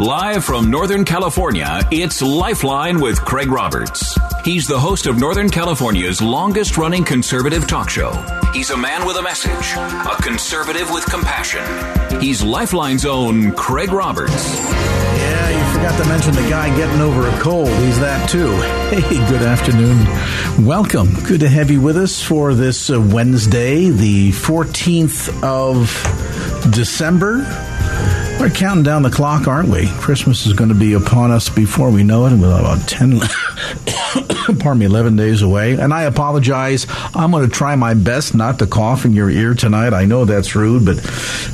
Live from Northern California, it's Lifeline with Craig Roberts. He's the host of Northern California's longest running conservative talk show. He's a man with a message, a conservative with compassion. He's Lifeline's own Craig Roberts. Yeah, you forgot to mention the guy getting over a cold. He's that too. Hey, good afternoon. Welcome. Good to have you with us for this uh, Wednesday, the 14th of December. We're counting down the clock, aren't we? Christmas is going to be upon us before we know it. and We're about 10, pardon me, 11 days away. And I apologize. I'm going to try my best not to cough in your ear tonight. I know that's rude, but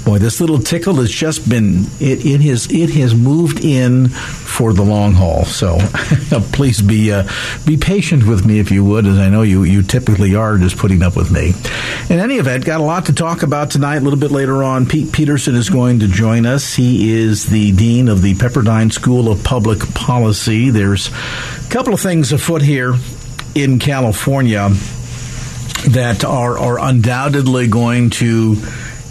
boy, this little tickle has just been, it, it, has, it has moved in for the long haul. So please be, uh, be patient with me if you would, as I know you, you typically are just putting up with me. In any event, got a lot to talk about tonight. A little bit later on, Pete Peterson is going to join us. He is the dean of the Pepperdine School of Public Policy. There's couple of things afoot here in California that are, are undoubtedly going to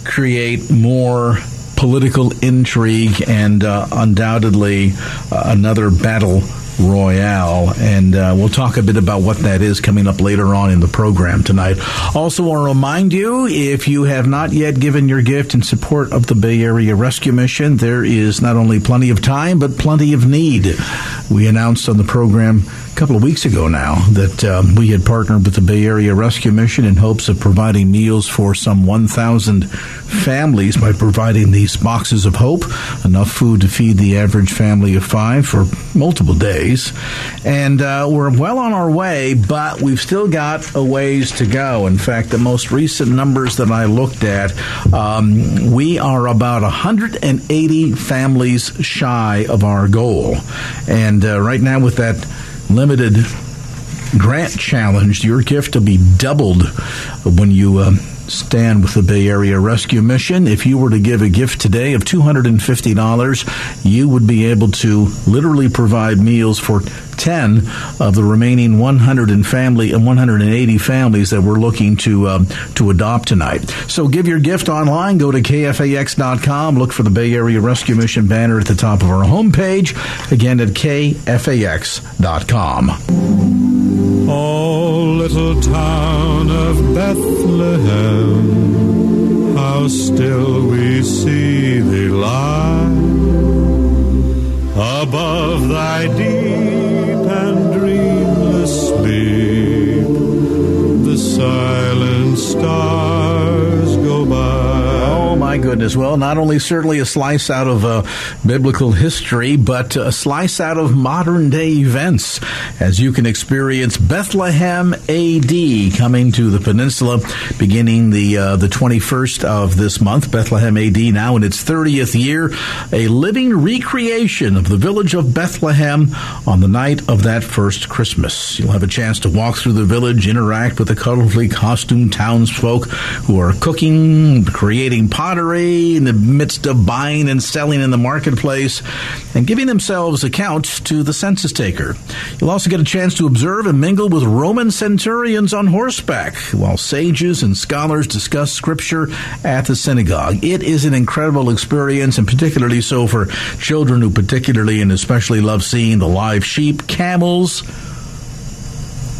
create more political intrigue and uh, undoubtedly uh, another battle Royale, and uh, we'll talk a bit about what that is coming up later on in the program tonight. Also, want to remind you if you have not yet given your gift in support of the Bay Area Rescue Mission, there is not only plenty of time but plenty of need. We announced on the program couple of weeks ago now that um, we had partnered with the Bay Area Rescue Mission in hopes of providing meals for some 1,000 families by providing these boxes of hope, enough food to feed the average family of five for multiple days. And uh, we're well on our way, but we've still got a ways to go. In fact, the most recent numbers that I looked at, um, we are about 180 families shy of our goal. And uh, right now, with that limited grant challenge, your gift will be doubled when you. Uh, stand with the Bay Area Rescue Mission. If you were to give a gift today of $250, you would be able to literally provide meals for 10 of the remaining 100 and family and 180 families that we're looking to um, to adopt tonight. So give your gift online. Go to kfax.com. Look for the Bay Area Rescue Mission banner at the top of our homepage. Again at kfax.com. Oh, little town of Bethlehem, how still we see thee lie above thy deep and dreamless sleep. The silent stars my goodness. Well, not only certainly a slice out of uh, biblical history, but a slice out of modern day events as you can experience Bethlehem AD coming to the peninsula beginning the uh, the 21st of this month. Bethlehem AD now in its 30th year, a living recreation of the village of Bethlehem on the night of that first Christmas. You'll have a chance to walk through the village, interact with the colorfully costumed townsfolk who are cooking, creating pottery in the midst of buying and selling in the marketplace and giving themselves accounts to the census taker. You'll also get a chance to observe and mingle with Roman centurions on horseback while sages and scholars discuss scripture at the synagogue. It is an incredible experience and particularly so for children who particularly and especially love seeing the live sheep, camels,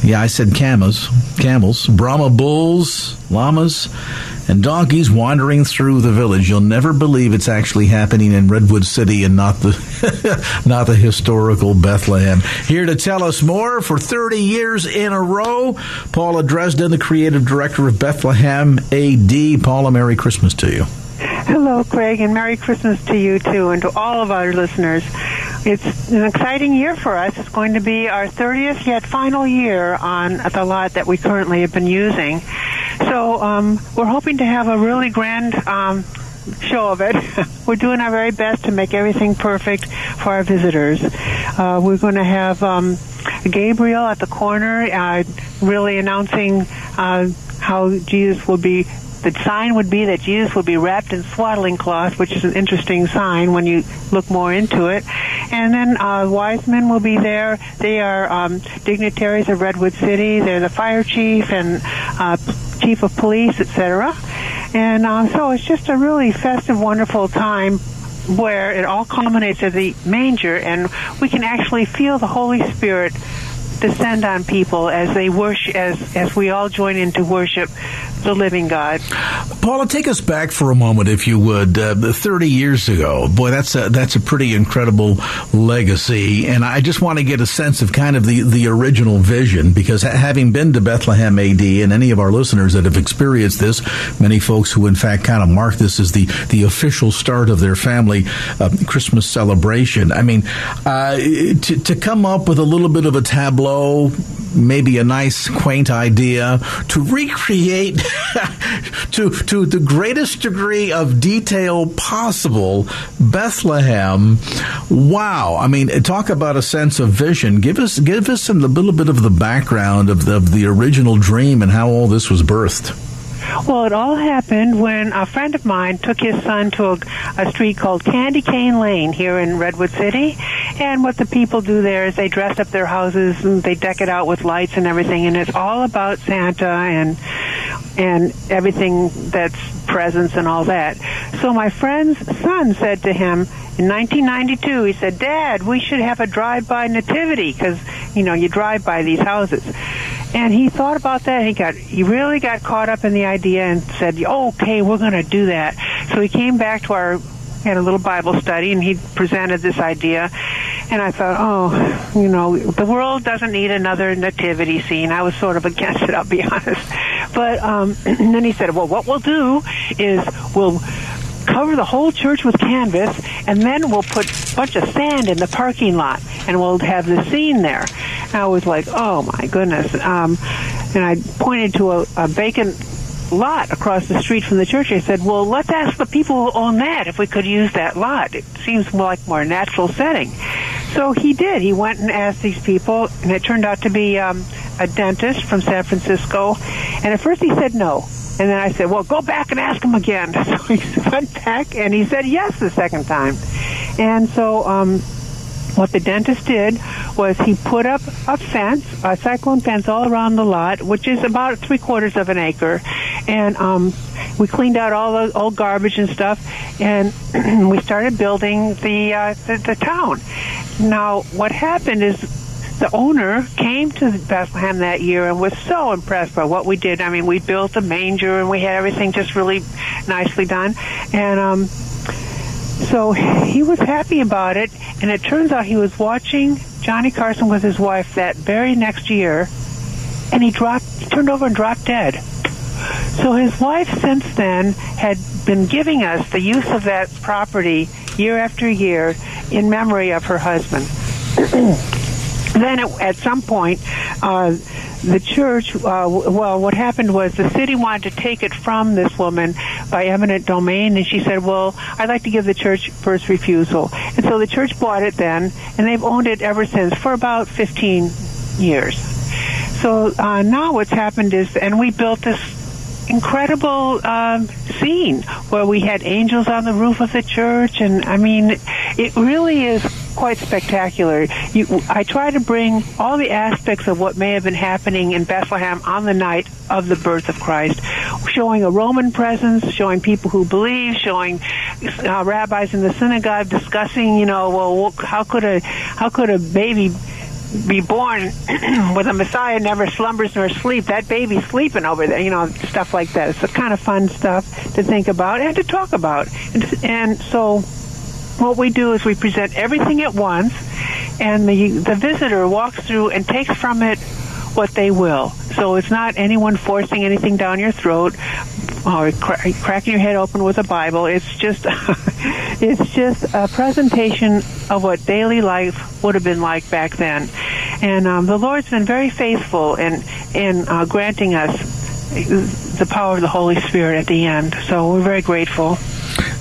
yeah, I said camels, camels, Brahma bulls, llamas, and donkeys wandering through the village. You'll never believe it's actually happening in Redwood City and not the not the historical Bethlehem. Here to tell us more for 30 years in a row, Paula Dresden, the creative director of Bethlehem AD. Paula, Merry Christmas to you. Hello, Craig, and Merry Christmas to you too, and to all of our listeners. It's an exciting year for us. It's going to be our 30th yet final year on the lot that we currently have been using. So um, we're hoping to have a really grand um, show of it. we're doing our very best to make everything perfect for our visitors. Uh, we're going to have um, Gabriel at the corner, uh, really announcing uh, how Jesus will be the sign would be that Jesus would be wrapped in swaddling cloth, which is an interesting sign when you look more into it. And then uh, wise men will be there. They are um, dignitaries of Redwood City. They're the fire chief and uh, chief of police, etc. And uh, so it's just a really festive, wonderful time where it all culminates at the manger, and we can actually feel the Holy Spirit descend on people as they worship, as as we all join in to worship the living God. Paula, take us back for a moment, if you would. Uh, Thirty years ago, boy, that's a that's a pretty incredible legacy, and I just want to get a sense of kind of the the original vision because having been to Bethlehem AD, and any of our listeners that have experienced this, many folks who in fact kind of mark this as the the official start of their family uh, Christmas celebration. I mean, uh, to to come up with a little bit of a tableau maybe a nice, quaint idea to recreate to to the greatest degree of detail possible Bethlehem. Wow! I mean, talk about a sense of vision. Give us give us a little bit of the background of the, of the original dream and how all this was birthed. Well, it all happened when a friend of mine took his son to a, a street called Candy Cane Lane here in Redwood City. And what the people do there is they dress up their houses and they deck it out with lights and everything. And it's all about Santa and and everything that's presents and all that. So my friend's son said to him in 1992, he said, Dad, we should have a drive-by nativity because, you know, you drive by these houses. And he thought about that. He got, he really got caught up in the idea and said, okay, we're going to do that. So he came back to our, had a little Bible study and he presented this idea. And I thought, oh, you know, the world doesn't need another nativity scene. I was sort of against it, I'll be honest. But um, and then he said, well, what we'll do is we'll cover the whole church with canvas, and then we'll put a bunch of sand in the parking lot, and we'll have the scene there. I was like, oh my goodness. Um, and I pointed to a, a vacant lot across the street from the church. I said, well, let's ask the people who own that if we could use that lot. It seems more like more natural setting. So he did. He went and asked these people, and it turned out to be um, a dentist from San Francisco. And at first he said no. And then I said, well, go back and ask him again. So he went back and he said yes the second time. And so, um, what the dentist did was he put up a fence, a cyclone fence all around the lot, which is about three quarters of an acre. And, um, we cleaned out all the old garbage and stuff and we started building the, uh, the, the town. Now, what happened is the owner came to Bethlehem that year and was so impressed by what we did. I mean, we built a manger and we had everything just really nicely done. And um, so he was happy about it. And it turns out he was watching Johnny Carson with his wife that very next year, and he dropped, he turned over and dropped dead. So his wife since then had been giving us the use of that property year after year in memory of her husband. then it, at some point, uh, the church, uh, well, what happened was the city wanted to take it from this woman by eminent domain, and she said, well, I'd like to give the church first refusal. And so the church bought it then, and they've owned it ever since for about 15 years. So uh, now what's happened is, and we built this incredible um, scene where we had angels on the roof of the church, and I mean, it really is quite spectacular. You, I try to bring all the aspects of what may have been happening in Bethlehem on the night of the birth of Christ, showing a Roman presence, showing people who believe, showing uh, rabbis in the synagogue discussing, you know, well, how could a how could a baby be born with a Messiah never slumbers nor sleep. That baby's sleeping over there, you know, stuff like that. It's the kind of fun stuff to think about and to talk about. And, and so what we do is we present everything at once, and the the visitor walks through and takes from it what they will. So it's not anyone forcing anything down your throat or cra- cracking your head open with a Bible. It's just it's just a presentation of what daily life would have been like back then. And um, the Lord's been very faithful in in uh, granting us the power of the Holy Spirit at the end. So we're very grateful.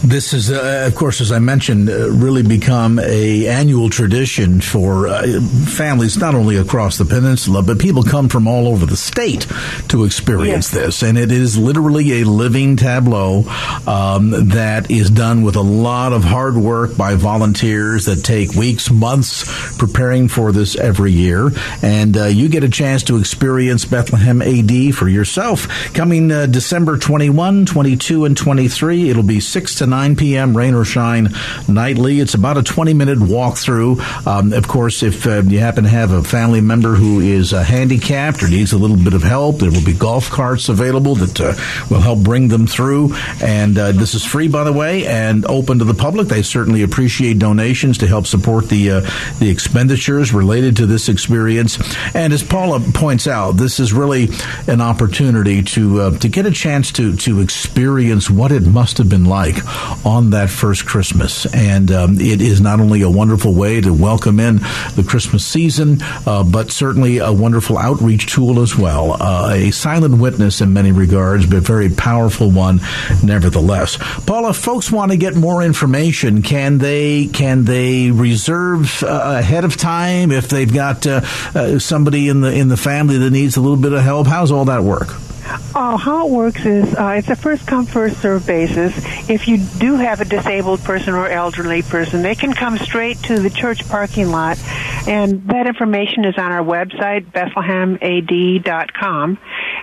This is, uh, of course, as I mentioned, uh, really become a annual tradition for uh, families not only across the peninsula, but people come from all over the state to experience yes. this. And it is literally a living tableau um, that is done with a lot of hard work by volunteers that take weeks, months preparing for this every year. And uh, you get a chance to experience Bethlehem AD for yourself coming uh, December 21, 22, and 23. It'll be 6 to 9 9 p.m., rain or shine nightly. It's about a 20 minute walkthrough. Um, of course, if uh, you happen to have a family member who is uh, handicapped or needs a little bit of help, there will be golf carts available that uh, will help bring them through. And uh, this is free, by the way, and open to the public. They certainly appreciate donations to help support the uh, the expenditures related to this experience. And as Paula points out, this is really an opportunity to uh, to get a chance to to experience what it must have been like on that first Christmas. And um, it is not only a wonderful way to welcome in the Christmas season, uh, but certainly a wonderful outreach tool as well. Uh, a silent witness in many regards, but very powerful one nevertheless. Paula, folks want to get more information. Can they can they reserve uh, ahead of time if they've got uh, uh, somebody in the in the family that needs a little bit of help? How's all that work? Oh, how it works is uh, it's a first come first serve basis. If you do have a disabled person or elderly person, they can come straight to the church parking lot, and that information is on our website bethlehemad.com.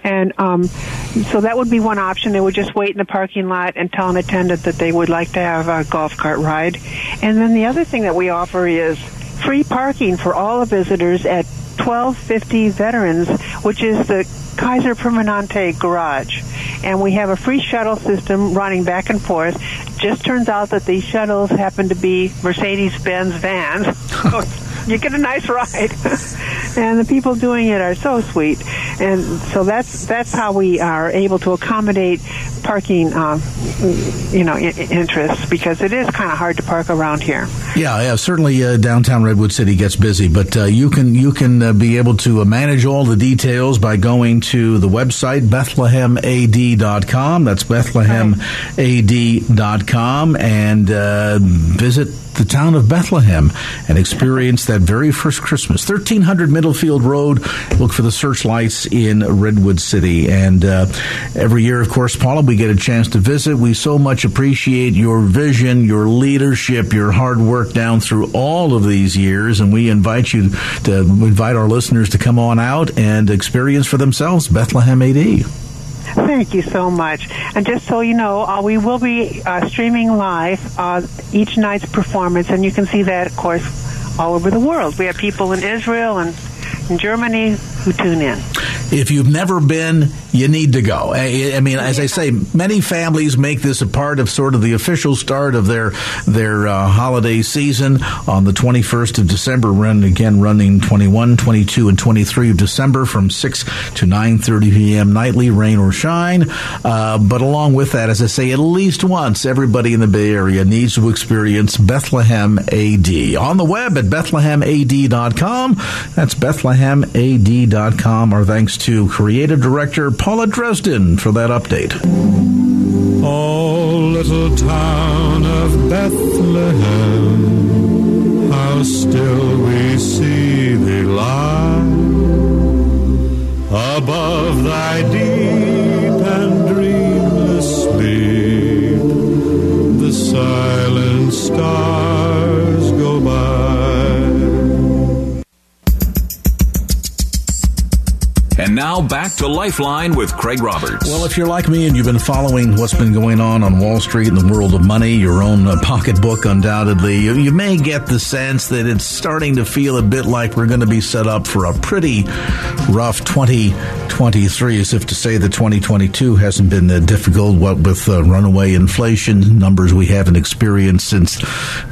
And um, so that would be one option. They would just wait in the parking lot and tell an attendant that they would like to have a golf cart ride. And then the other thing that we offer is free parking for all visitors at 1250 Veterans, which is the Kaiser Permanente garage. And we have a free shuttle system running back and forth. Just turns out that these shuttles happen to be Mercedes-Benz vans. you get a nice ride. and the people doing it are so sweet. And so that's that's how we are able to accommodate parking, uh, you know, interests because it is kind of hard to park around here. Yeah, yeah. Certainly, uh, downtown Redwood City gets busy, but uh, you can you can uh, be able to uh, manage all the details by going to the website bethlehemad.com. That's bethlehemad.com and uh, visit the town of Bethlehem and experience that very first Christmas. 1300 Middlefield Road. Look for the searchlights in Redwood City. And uh, every year, of course, Paula, we get a chance to visit. We so much appreciate your vision, your leadership, your hard work down through all of these years. And we invite you to invite our listeners to come on out and experience for themselves Bethlehem AD. Thank you so much. And just so you know, uh, we will be uh, streaming live uh, each night's performance, and you can see that, of course, all over the world. We have people in Israel and in Germany who tune in. If you've never been, you need to go. I, I mean, as I say, many families make this a part of sort of the official start of their their uh, holiday season on the 21st of December. Run again, running 21, 22, and 23 of December from 6 to 9:30 p.m. nightly, rain or shine. Uh, but along with that, as I say, at least once, everybody in the Bay Area needs to experience Bethlehem AD on the web at BethlehemAD.com. That's BethlehemAD.com. Our thanks to creative director Paula Dresden for that update. Oh, little town of Bethlehem, how still we see thee lie above thy deep now back to Lifeline with Craig Roberts. Well, if you're like me and you've been following what's been going on on Wall Street in the world of money, your own uh, pocketbook, undoubtedly, you, you, may get the sense that it's starting to feel a bit like we're going to be set up for a pretty rough 2023, as if to say that 2022 hasn't been uh, difficult. What with uh, runaway inflation numbers we haven't experienced since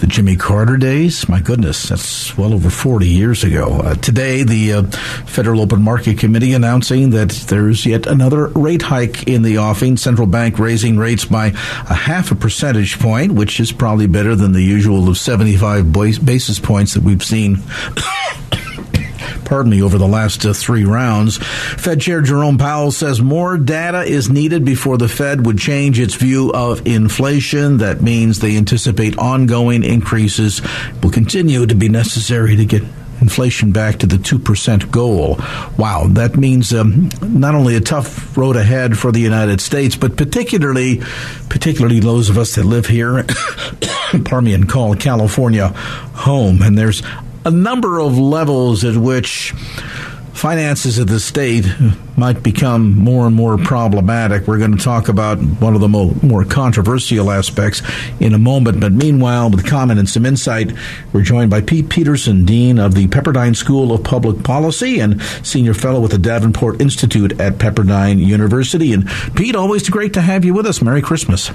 the Jimmy Carter days. My goodness, that's well over 40 years ago. Uh, today, the uh, Federal Open Market Committee announcing that there's yet another rate hike in the offing. Central bank raising rates by a half a percentage point, which is probably better than the usual of 75 basis points that we've seen pardon me, over the last uh, three rounds. Fed Chair Jerome Powell says more data is needed before the Fed would change its view of inflation. That means they anticipate ongoing increases will continue to be necessary to get inflation back to the 2% goal. Wow, that means um, not only a tough road ahead for the United States, but particularly, particularly those of us that live here, pardon me, and call California home. And there's a number of levels at which finances of the state might become more and more problematic. We're going to talk about one of the mo- more controversial aspects in a moment. But meanwhile, with comment and some insight, we're joined by Pete Peterson, Dean of the Pepperdine School of Public Policy and Senior Fellow with the Davenport Institute at Pepperdine University. And Pete, always great to have you with us. Merry Christmas.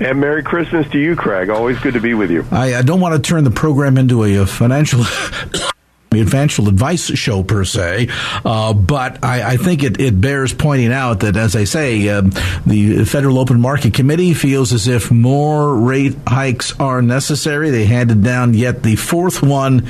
And Merry Christmas to you, Craig. Always good to be with you. I, I don't want to turn the program into a, a financial financial advice show per se, uh, but I, I think it, it, bears pointing out that, as I say, uh, the Federal Open Market Committee feels as if more rate hikes are necessary. They handed down yet the fourth one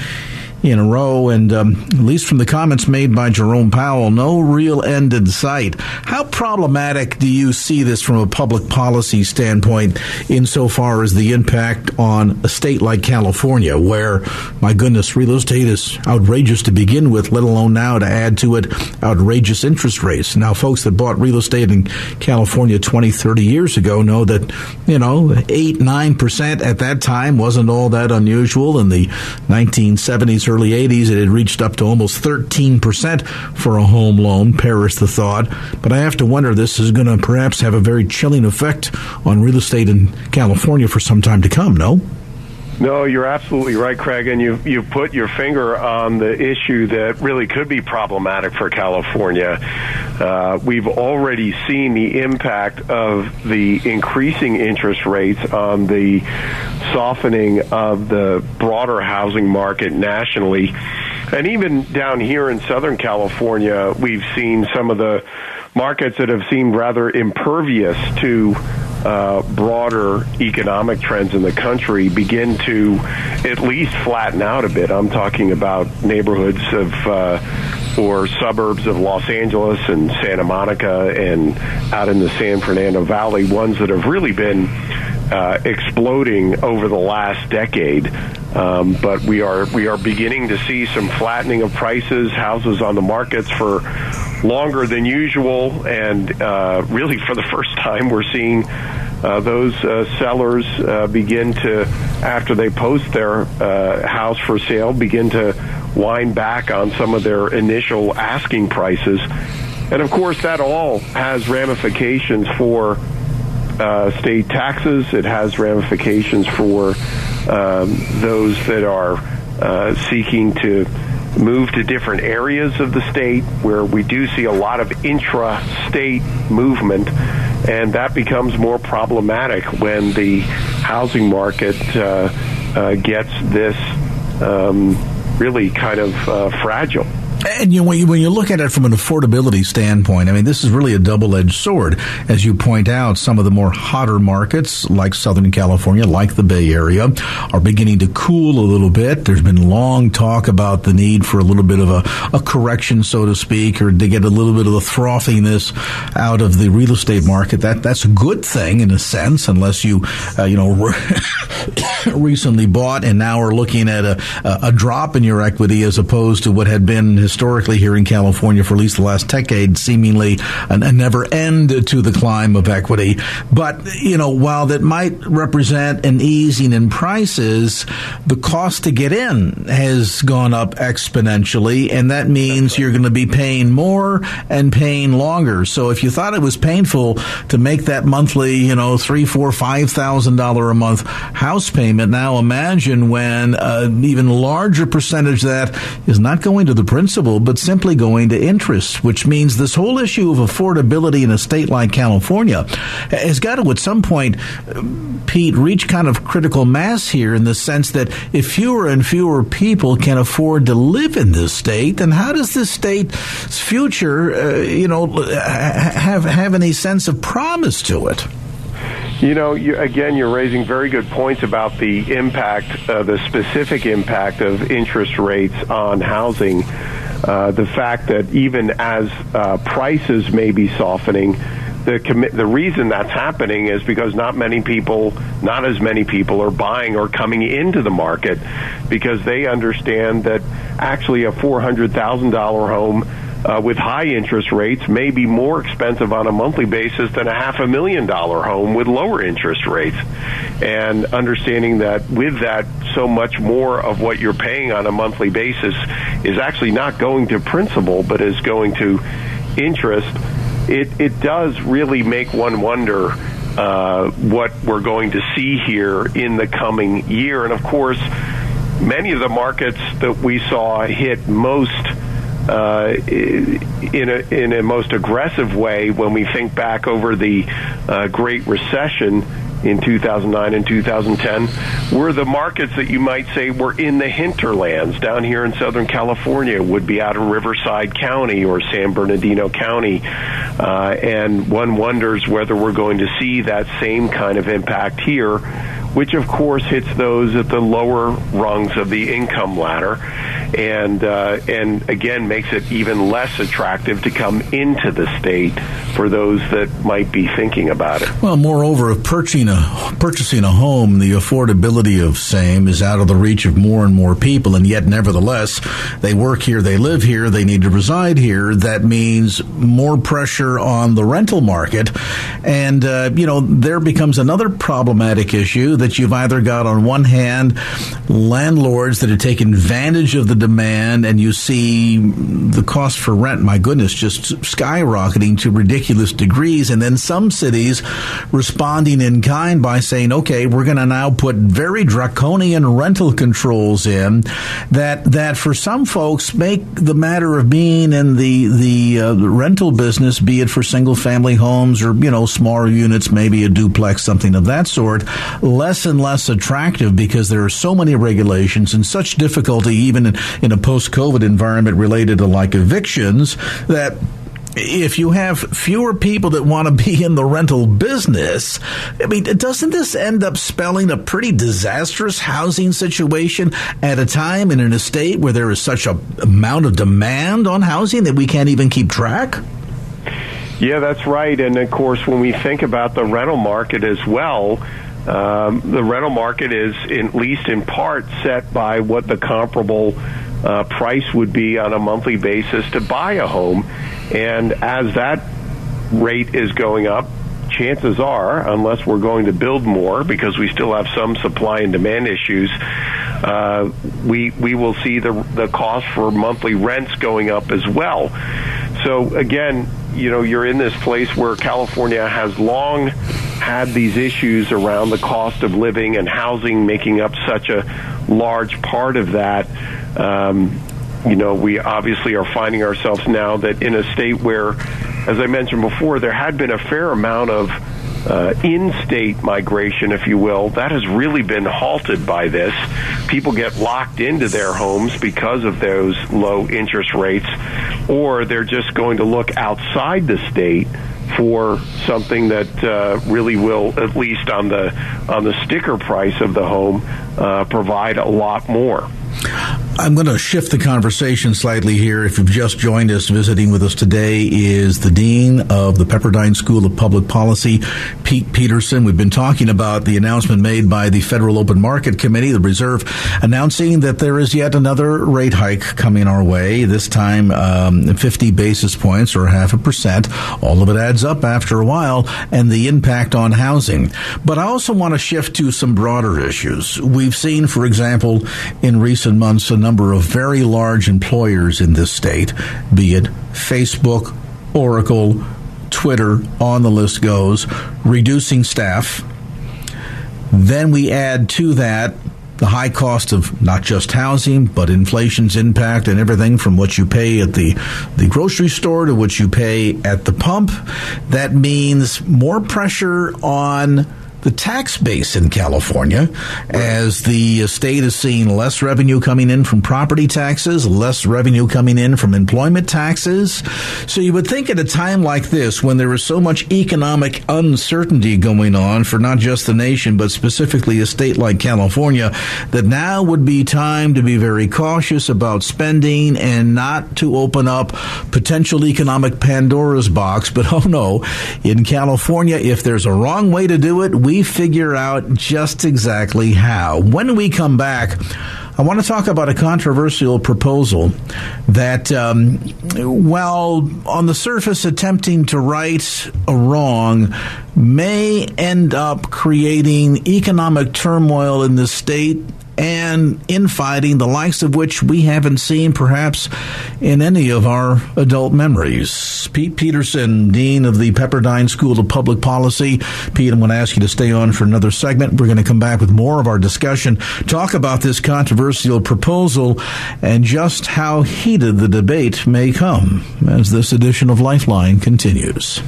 in a row, and um, at least from the comments made by Jerome Powell, no real end in sight. How problematic do you see this from a public policy standpoint, insofar as the impact on a state like California, where, my goodness, real estate is outrageous to begin with, let alone now to add to it outrageous interest rates? Now, folks that bought real estate in California 20, 30 years ago know that, you know, 8, 9% at that time wasn't all that unusual. In the 1970s, early 80s, it had reached up to almost 13% for a home loan. Perish the thought. But I have to wonder this is going to perhaps have a very chilling effect on real estate in California for some time to come, no? No, you're absolutely right, Craig, and you you put your finger on the issue that really could be problematic for California. Uh, we've already seen the impact of the increasing interest rates on the softening of the broader housing market nationally, and even down here in Southern California, we've seen some of the markets that have seemed rather impervious to uh, broader economic trends in the country begin to at least flatten out a bit. I'm talking about neighborhoods of uh, or suburbs of Los Angeles and Santa Monica and out in the San Fernando Valley, ones that have really been uh, exploding over the last decade. Um, but we are we are beginning to see some flattening of prices, houses on the markets for longer than usual, and uh, really for the first time, we're seeing uh, those uh, sellers uh, begin to, after they post their uh, house for sale, begin to wind back on some of their initial asking prices. And of course, that all has ramifications for uh, state taxes. It has ramifications for those that are uh, seeking to move to different areas of the state where we do see a lot of intra-state movement, and that becomes more problematic when the housing market uh, uh, gets this um, really kind of uh, fragile. And you when you, when you look at it from an affordability standpoint, I mean, this is really a double-edged sword. As you point out, some of the more hotter markets, like Southern California, like the Bay Area, are beginning to cool a little bit. There's been long talk about the need for a little bit of a, a correction, so to speak, or to get a little bit of the frothiness out of the real estate market. That that's a good thing in a sense, unless you, uh, you know, recently bought and now are looking at a, a drop in your equity as opposed to what had been historically here in California for at least the last decade, seemingly a, a never end to the climb of equity. But, you know, while that might represent an easing in prices, the cost to get in has gone up exponentially, and that means you're going to be paying more and paying longer. So if you thought it was painful to make that monthly, you know, three, four, five thousand dollar a month house payment, now imagine when an even larger percentage of that is not going to the principal but simply going to interest, which means this whole issue of affordability in a state like California has got to, at some point, Pete, reach kind of critical mass here in the sense that if fewer and fewer people can afford to live in this state, then how does this state's future, uh, you know, have have any sense of promise to it? You know, you, again, you're raising very good points about the impact, uh, the specific impact of interest rates on housing. Uh, the fact that even as uh, prices may be softening, the commi- the reason that's happening is because not many people, not as many people, are buying or coming into the market because they understand that actually a four hundred thousand dollar home uh, with high interest rates may be more expensive on a monthly basis than a half a million dollar home with lower interest rates. And understanding that with that, so much more of what you're paying on a monthly basis is actually not going to principal, but is going to interest. It, it does really make one wonder uh, what we're going to see here in the coming year. And of course, many of the markets that we saw hit most uh, in a in a most aggressive way when we think back over the uh, Great Recession in 2009 and 2010 were the markets that you might say were in the hinterlands down here in Southern California would be out of Riverside County or San Bernardino County. Uh, and one wonders whether we're going to see that same kind of impact here, which of course hits those at the lower rungs of the income ladder and uh, and again makes it even less attractive to come into the state for those that might be thinking about it. Well, moreover, if purchasing a purchasing a home, the affordability of same is out of the reach of more and more people, and yet nevertheless they work here, they live here, they need to reside here. That means more pressure on the rental market, and uh, you know there becomes another problematic issue that you've either got on one hand landlords that are taking advantage of the demand and you see the cost for rent, my goodness, just skyrocketing to ridiculous degrees. And then some cities responding in kind by saying, okay, we're going to now put very draconian rental controls in that, that for some folks make the matter of being in the, the, uh, rental business, be it for single family homes or, you know, smaller units, maybe a duplex, something of that sort, less and less attractive because there are so many regulations and such difficulty even in, in a post COVID environment related to like evictions that if you have fewer people that want to be in the rental business, I mean, doesn't this end up spelling a pretty disastrous housing situation at a time in an estate where there is such a amount of demand on housing that we can't even keep track? Yeah, that's right. And of course, when we think about the rental market as well, um, the rental market is, at least in part, set by what the comparable uh, price would be on a monthly basis to buy a home. And as that rate is going up, chances are, unless we're going to build more, because we still have some supply and demand issues, uh, we we will see the the cost for monthly rents going up as well. So again, you know, you're in this place where California has long had these issues around the cost of living and housing making up such a large part of that. Um, you know, we obviously are finding ourselves now that in a state where, as I mentioned before, there had been a fair amount of uh, in-state migration, if you will, that has really been halted by this. People get locked into their homes because of those low interest rates, or they're just going to look outside the state for something that uh, really will, at least on the on the sticker price of the home, uh, provide a lot more. I'm going to shift the conversation slightly here. If you've just joined us, visiting with us today is the Dean of the Pepperdine School of Public Policy, Pete Peterson. We've been talking about the announcement made by the Federal Open Market Committee, the Reserve, announcing that there is yet another rate hike coming our way, this time um, 50 basis points or half a percent. All of it adds up after a while, and the impact on housing. But I also want to shift to some broader issues. We've seen, for example, in recent months, number of very large employers in this state, be it Facebook, Oracle, Twitter, on the list goes, reducing staff. Then we add to that the high cost of not just housing, but inflation's impact and everything from what you pay at the, the grocery store to what you pay at the pump. That means more pressure on the tax base in California, as the state is seeing less revenue coming in from property taxes, less revenue coming in from employment taxes. So you would think at a time like this, when there is so much economic uncertainty going on for not just the nation, but specifically a state like California, that now would be time to be very cautious about spending and not to open up potential economic Pandora's box. But oh no, in California, if there's a wrong way to do it, we figure out just exactly how. When we come back, I want to talk about a controversial proposal that, um, while on the surface attempting to right a wrong, may end up creating economic turmoil in the state and infighting, the likes of which we haven't seen perhaps in any of our adult memories. Pete Peterson, Dean of the Pepperdine School of Public Policy. Pete, I'm going to ask you to stay on for another segment. We're going to come back with more of our discussion, talk about this controversial proposal, and just how heated the debate may come as this edition of Lifeline continues.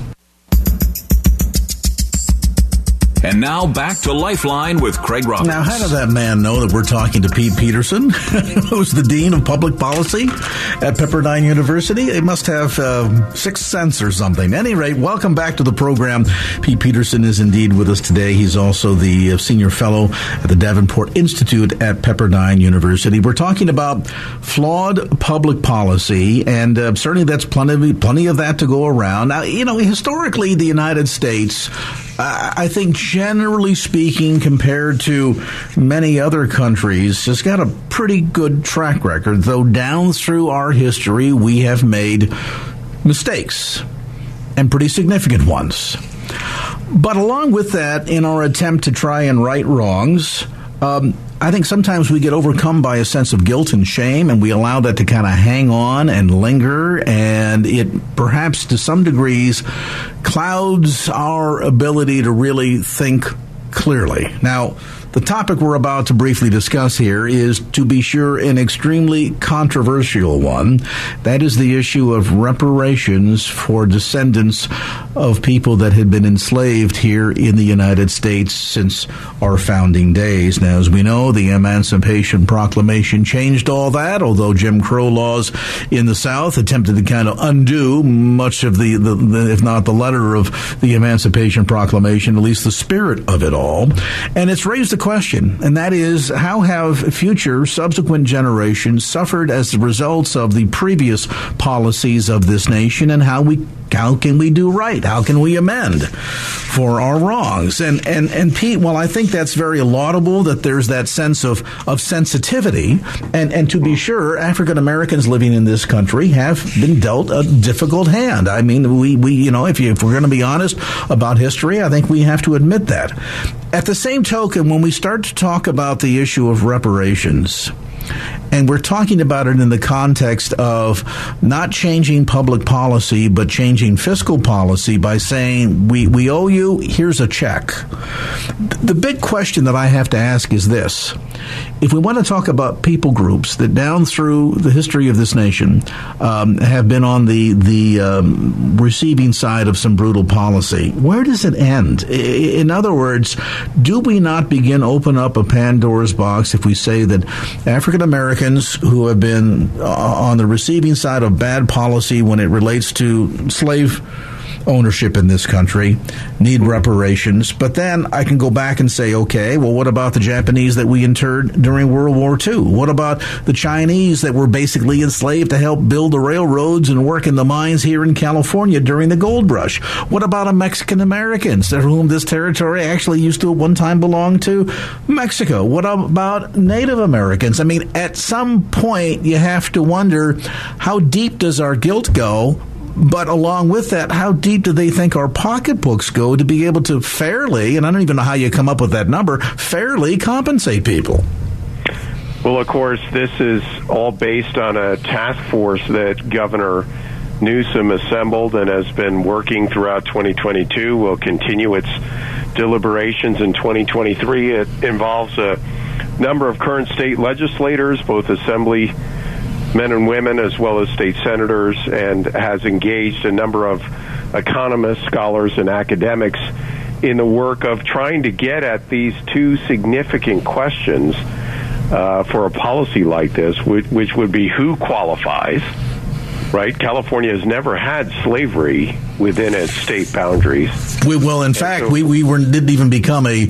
And now back to Lifeline with Craig Roberts. Now, how did that man know that we're talking to Pete Peterson, who's the Dean of Public Policy at Pepperdine University? They must have uh, sixth sense or something. At any rate, welcome back to the program. Pete Peterson is indeed with us today. He's also the uh, Senior Fellow at the Davenport Institute at Pepperdine University. We're talking about flawed public policy, and uh, certainly that's plenty, plenty of that to go around. Now, you know, historically, the United States I think generally speaking, compared to many other countries, has got a pretty good track record, though down through our history, we have made mistakes and pretty significant ones. But along with that, in our attempt to try and right wrongs, um, I think sometimes we get overcome by a sense of guilt and shame, and we allow that to kind of hang on and linger, and it perhaps to some degrees clouds our ability to really think clearly. Now, the topic we're about to briefly discuss here is, to be sure, an extremely controversial one. That is the issue of reparations for descendants of people that had been enslaved here in the United States since our founding days. Now, as we know, the Emancipation Proclamation changed all that, although Jim Crow laws in the South attempted to kind of undo much of the, the, the if not the letter of the Emancipation Proclamation, at least the spirit of it all. And it's raised a question, and that is how have future subsequent generations suffered as the results of the previous policies of this nation, and how we how can we do right? How can we amend for our wrongs? And and and Pete, well, I think that's very laudable that there's that sense of of sensitivity, and and to be sure, African Americans living in this country have been dealt a difficult hand. I mean, we we you know if you if we're going to be honest about history, I think we have to admit that. At the same token, when we start to talk about the issue of reparations, and we're talking about it in the context of not changing public policy, but changing fiscal policy by saying, we, we owe you, here's a check. The big question that I have to ask is this. If we want to talk about people groups that down through the history of this nation um, have been on the, the um, receiving side of some brutal policy, where does it end? In other words, do we not begin open up a Pandora's box if we say that African Americans who have been uh, on the receiving side of bad policy when it relates to slave ownership in this country need reparations. But then I can go back and say, okay, well, what about the Japanese that we interred during World War II? What about the Chinese that were basically enslaved to help build the railroads and work in the mines here in California during the gold rush? What about Mexican Americans, to whom this territory actually used to at one time belong to Mexico? What about Native Americans? I mean, at some point, you have to wonder how deep does our guilt go but along with that, how deep do they think our pocketbooks go to be able to fairly, and I don't even know how you come up with that number, fairly compensate people? Well, of course, this is all based on a task force that Governor Newsom assembled and has been working throughout 2022. Will continue its deliberations in 2023. It involves a number of current state legislators, both assembly men and women, as well as state senators, and has engaged a number of economists, scholars, and academics in the work of trying to get at these two significant questions uh, for a policy like this, which, which would be who qualifies right? California has never had slavery within its state boundaries. We, well, in fact, so, we, we were, didn't even become a,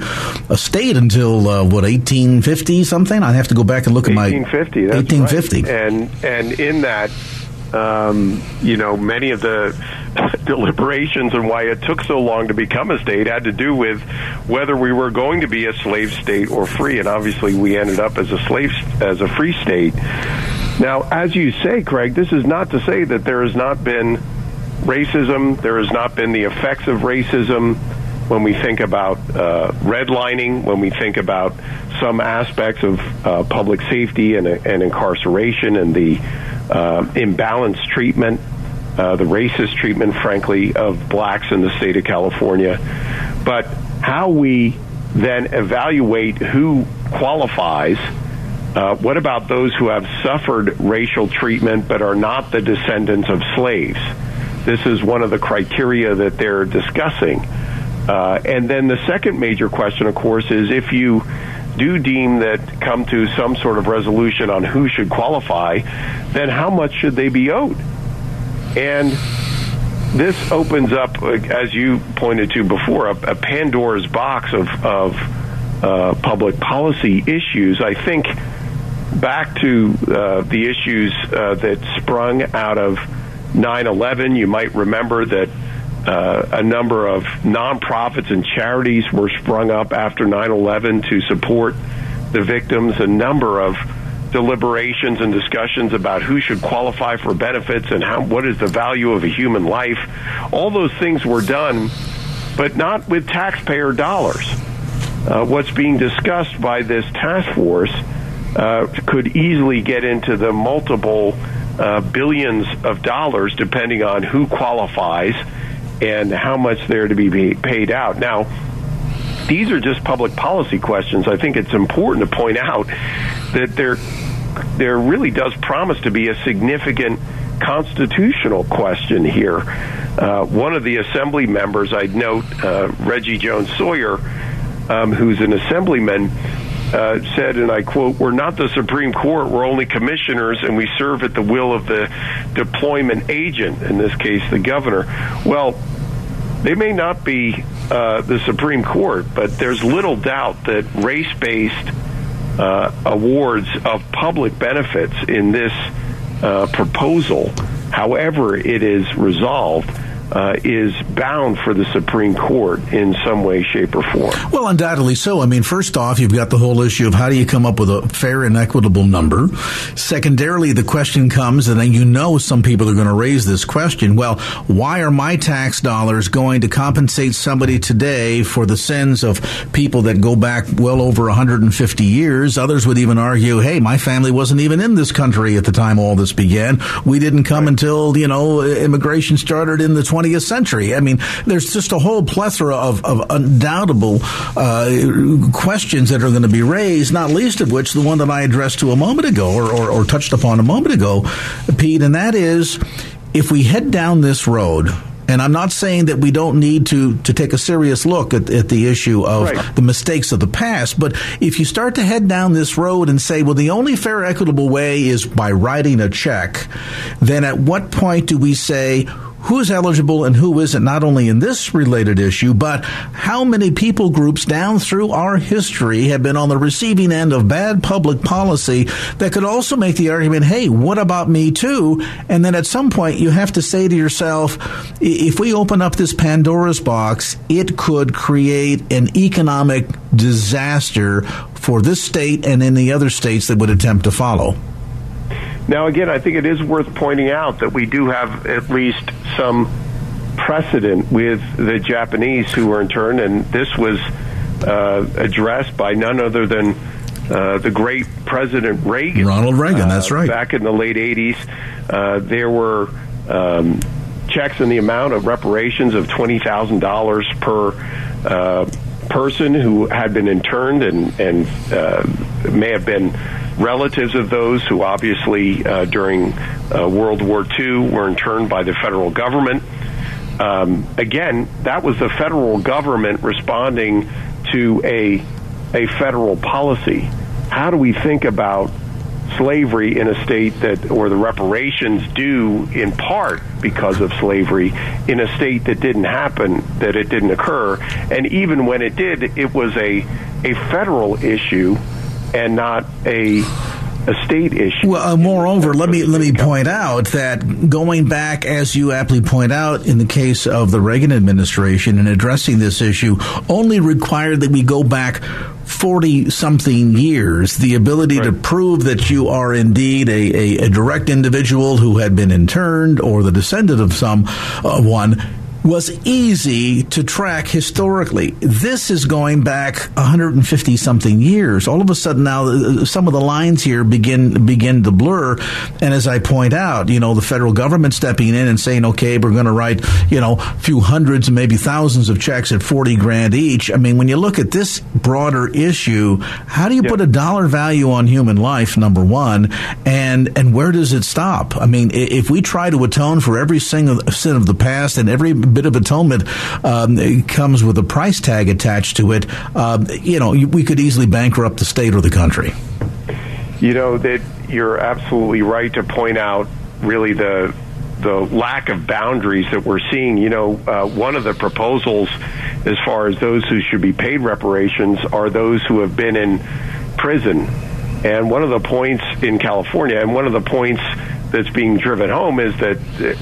a state until, uh, what, 1850 something? I have to go back and look at my. 1850. 1850. Right. And, and in that, um, you know, many of the deliberations and why it took so long to become a state had to do with whether we were going to be a slave state or free, and obviously we ended up as a slave as a free state. Now, as you say, Craig, this is not to say that there has not been racism, there has not been the effects of racism when we think about uh, redlining, when we think about some aspects of uh, public safety and, and, incarceration and the uh, imbalanced treatment, uh, the racist treatment, frankly, of blacks in the state of California. But how we then evaluate who qualifies uh, what about those who have suffered racial treatment but are not the descendants of slaves? This is one of the criteria that they're discussing. Uh, and then the second major question, of course, is if you do deem that come to some sort of resolution on who should qualify, then how much should they be owed? And this opens up, as you pointed to before, a, a Pandora's box of, of uh, public policy issues. I think back to uh, the issues uh, that sprung out of 9 11, you might remember that uh, a number of nonprofits and charities were sprung up after 9 11 to support the victims. A number of deliberations and discussions about who should qualify for benefits and how, what is the value of a human life. All those things were done, but not with taxpayer dollars. Uh, what's being discussed by this task force uh, could easily get into the multiple uh, billions of dollars depending on who qualifies and how much they're to be paid out. Now, these are just public policy questions. I think it's important to point out that there there really does promise to be a significant constitutional question here. Uh, one of the assembly members, I'd note, uh, Reggie Jones Sawyer, um, who's an assemblyman, uh, said, and I quote, We're not the Supreme Court, we're only commissioners, and we serve at the will of the deployment agent, in this case, the governor. Well, they may not be uh, the Supreme Court, but there's little doubt that race based uh, awards of public benefits in this uh, proposal, however it is resolved, uh, is bound for the Supreme Court in some way, shape, or form. Well, undoubtedly so. I mean, first off, you've got the whole issue of how do you come up with a fair and equitable number. Secondarily, the question comes, and then you know some people are going to raise this question. Well, why are my tax dollars going to compensate somebody today for the sins of people that go back well over 150 years? Others would even argue, hey, my family wasn't even in this country at the time all this began. We didn't come right. until, you know, immigration started in the 20 20th century. I mean, there's just a whole plethora of, of undoubtable uh, questions that are going to be raised, not least of which the one that I addressed to a moment ago or, or, or touched upon a moment ago, Pete, and that is if we head down this road, and I'm not saying that we don't need to, to take a serious look at, at the issue of right. the mistakes of the past, but if you start to head down this road and say, well, the only fair, equitable way is by writing a check, then at what point do we say, who is eligible and who isn't, not only in this related issue, but how many people groups down through our history have been on the receiving end of bad public policy that could also make the argument, hey, what about me too? And then at some point you have to say to yourself, if we open up this Pandora's box, it could create an economic disaster for this state and any other states that would attempt to follow. Now, again, I think it is worth pointing out that we do have at least some precedent with the Japanese who were interned, and this was uh, addressed by none other than uh, the great President Reagan. Ronald Reagan, uh, that's right. Back in the late 80s, uh, there were um, checks in the amount of reparations of $20,000 per uh, person who had been interned and, and uh, may have been relatives of those who obviously uh, during uh, World War II were interned by the federal government. um, again, that was the federal government responding to a a federal policy. How do we think about slavery in a state that, or the reparations due in part because of slavery in a state that didn't happen, that it didn't occur, and even when it did, it was a a federal issue and not a a state issue. Well, uh, moreover, let me let me point out that going back, as you aptly point out, in the case of the Reagan administration and addressing this issue, only required that we go back 40 something years, the ability right. to prove that you are indeed a, a, a, direct individual who had been interned or the descendant of some uh, one was easy to track historically. This is going back 150 something years. All of a sudden now uh, some of the lines here begin begin to blur and as I point out, you know, the federal government stepping in and saying, "Okay, we're going to write, you know, a few hundreds and maybe thousands of checks at 40 grand each." I mean, when you look at this broader issue, how do you put a dollar value on human life number 1 and and where does it stop? I mean, if we try to atone for every sin of, sin of the past and every bit of atonement um, comes with a price tag attached to it, uh, you know, we could easily bankrupt the state or the country. You know that you're absolutely right to point out really the the lack of boundaries that we're seeing. You know, uh, one of the proposals, as far as those who should be paid reparations, are those who have been in prison. And one of the points in California, and one of the points that's being driven home, is that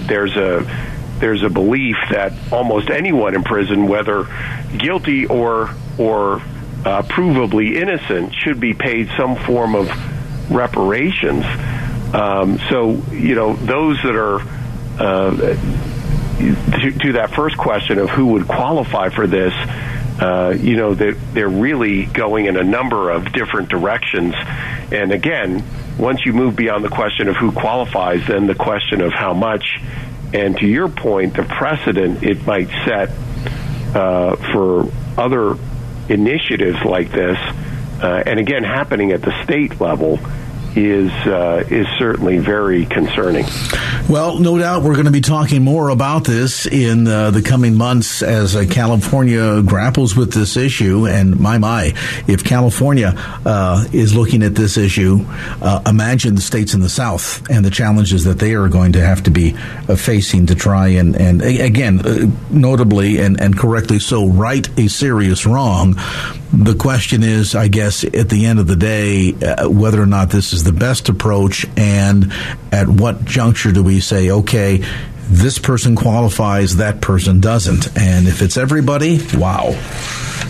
there's a there's a belief that almost anyone in prison, whether guilty or or uh, provably innocent, should be paid some form of reparations. Um, so you know those that are uh, to, to, that first question of who would qualify for this. Uh, you know they're, they're really going in a number of different directions, and again, once you move beyond the question of who qualifies, then the question of how much and to your point, the precedent it might set uh, for other initiatives like this, uh, and again, happening at the state level, is uh, is certainly very concerning. Well, no doubt we're going to be talking more about this in uh, the coming months as uh, California grapples with this issue. And my my, if California uh, is looking at this issue, uh, imagine the states in the South and the challenges that they are going to have to be uh, facing to try and and again, notably and and correctly so, right a serious wrong. The question is, I guess, at the end of the day, whether or not this is the best approach, and at what juncture do we say, okay, this person qualifies, that person doesn't? And if it's everybody, wow.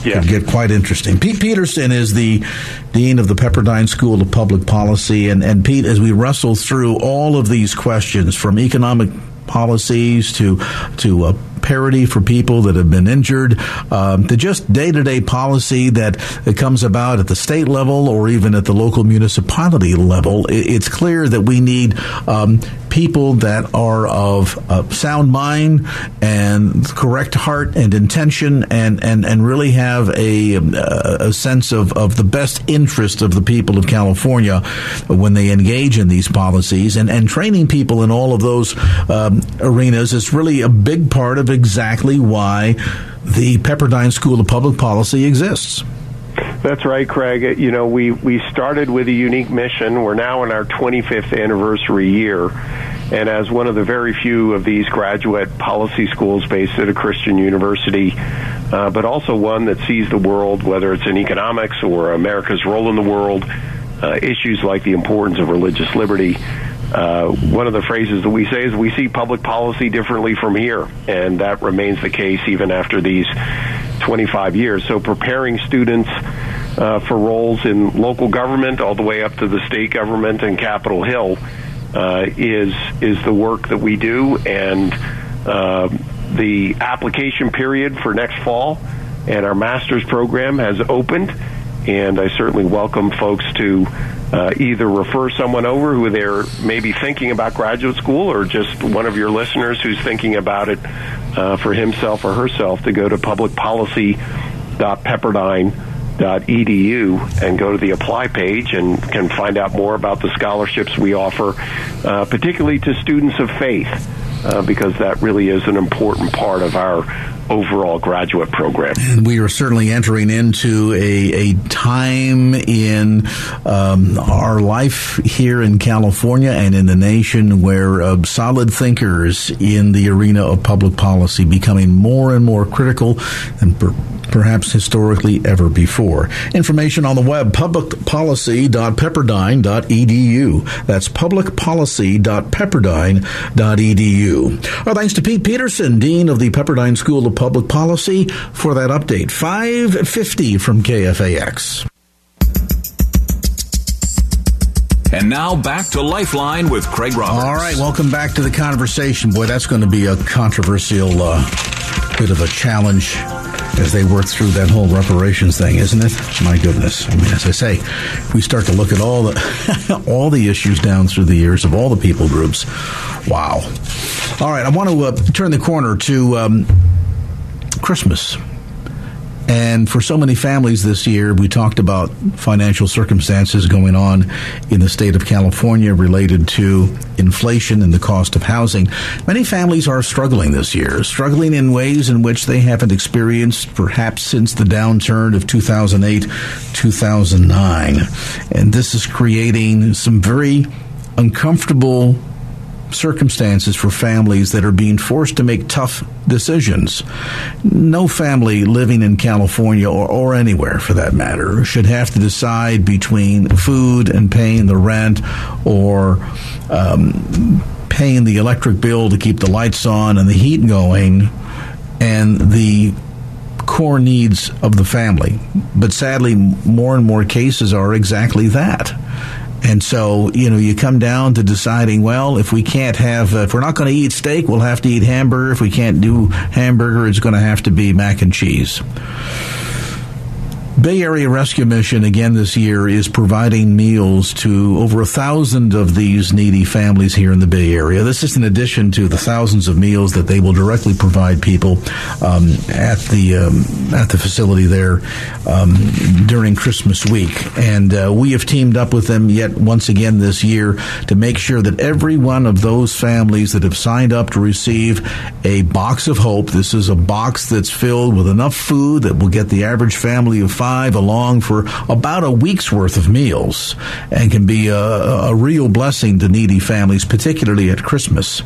Yeah. Could get quite interesting. Pete Peterson is the dean of the Pepperdine School of Public Policy, and, and Pete, as we wrestle through all of these questions, from economic policies to to uh, parity for people that have been injured, um, to just day to day policy that, comes about at the state level or even at the local municipality level. It's clear that we need um, people that are of uh, sound mind and correct heart and intention and, and, and really have a, a sense of, of the best interest of the people of California when they engage in these policies. And, and training people in all of those um, arenas is really a big part of exactly why the Pepperdine School of Public Policy exists. That's right, Craig. You know, we, we started with a unique mission. We're now in our 25th anniversary year. And as one of the very few of these graduate policy schools based at a Christian university, uh, but also one that sees the world, whether it's in economics or America's role in the world, uh, issues like the importance of religious liberty, uh, one of the phrases that we say is we see public policy differently from here, and that remains the case even after these 25 years. So preparing students uh, for roles in local government all the way up to the state government and Capitol Hill uh, is is the work that we do, and uh, the application period for next fall and our master's program has opened, and I certainly welcome folks to uh, either refer someone over who they're maybe thinking about graduate school or just one of your listeners who's thinking about it uh, for himself or herself to go to publicpolicy.pepperdine.edu and go to the apply page and can find out more about the scholarships we offer, uh, particularly to students of faith. uh, because that really is an important part of our overall graduate program. And we are certainly entering into a, a time in um, our life here in California and in the nation where uh, solid thinkers in the arena of public policy becoming more and more critical and per- perhaps historically ever before. Information on the web, publicpolicy.pepperdine.edu. That's publicpolicy.pepperdine.edu. Our thanks to Pete Peterson, Dean of the Pepperdine School of Public Policy, for that update. 550 from KFAX. And now back to Lifeline with Craig Roberts. All right, welcome back to the conversation. Boy, that's going to be a controversial uh, bit of a challenge as they work through that whole reparations thing, isn't it? My goodness. I mean, as I say, we start to look at all the all the issues down through the years of all the people groups, wow. All right, I want to uh, turn the corner to um, Christmas. And for so many families this year, we talked about financial circumstances going on in the state of California related to inflation and the cost of housing. Many families are struggling this year, struggling in ways in which they haven't experienced perhaps since the downturn of 2008, 2009. And this is creating some very uncomfortable circumstances for families that are being forced to make tough decisions. No family living in California or, or anywhere for that matter should have to decide between food and paying the rent or um, paying the electric bill to keep the lights on and the heat going and the core needs of the family. But sadly, more and more cases are exactly that. And so, you know, you come down to deciding, well, if we can't have, uh, if we're not going to eat steak, we'll have to eat hamburger. If we can't do hamburger, it's going to have to be mac and cheese. Bay Area Rescue Mission again this year is providing meals to over a thousand of these needy families here in the Bay Area. This is in addition to the thousands of meals that they will directly provide people um, at the um, at the facility there um, during Christmas week. And uh, we have teamed up with them yet once again this year to make sure that every one of those families that have signed up to receive a box of hope. This is a box that's filled with enough food that will get the average family of five five along for about a week's worth of meals and can be a, a real blessing to needy families, particularly at Christmas.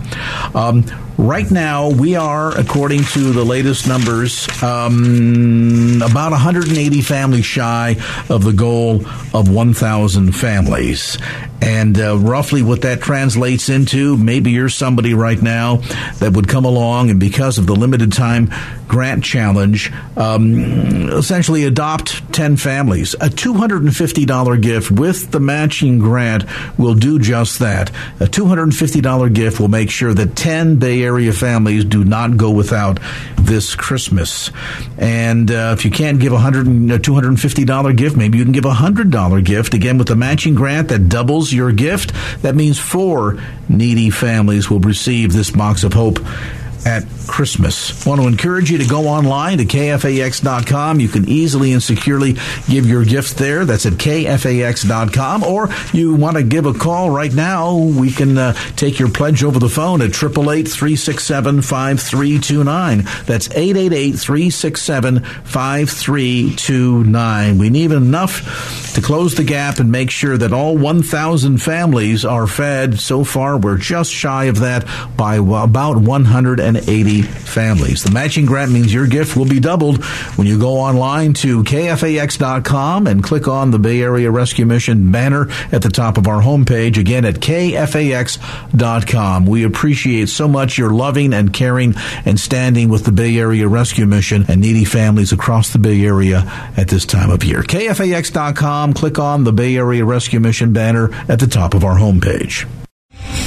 Um, right now, we are, according to the latest numbers, um, about 180 families shy of the goal of 1,000 families. And uh, roughly what that translates into, maybe you're somebody right now that would come along and because of the limited time grant challenge, um, essentially adopt 10 families. A $250 gift with the matching grant will do just that. A $250 gift will make sure that 10 Bay Area families do not go without this Christmas. And uh, if you can't give a $100, a $250 gift, maybe you can give a $100 gift. Again, with the matching grant that doubles your gift, that means four needy families will receive this box of hope at Christmas. Want to encourage you to go online to kfax.com. You can easily and securely give your gift there. That's at kfax.com. Or you want to give a call right now, we can uh, take your pledge over the phone at 888 367 5329. That's 888 367 5329. We need enough to close the gap and make sure that all 1,000 families are fed. So far, we're just shy of that by about 180 families. The matching grant means your gift will be doubled when you go online to kfax.com and click on the Bay Area Rescue Mission banner at the top of our homepage. Again, at kfax.com. We appreciate so much your loving and caring and standing with the Bay Area Rescue Mission and needy families across the Bay Area at this time of year. kfax.com. Click on the Bay Area Rescue Mission banner at the top of our homepage.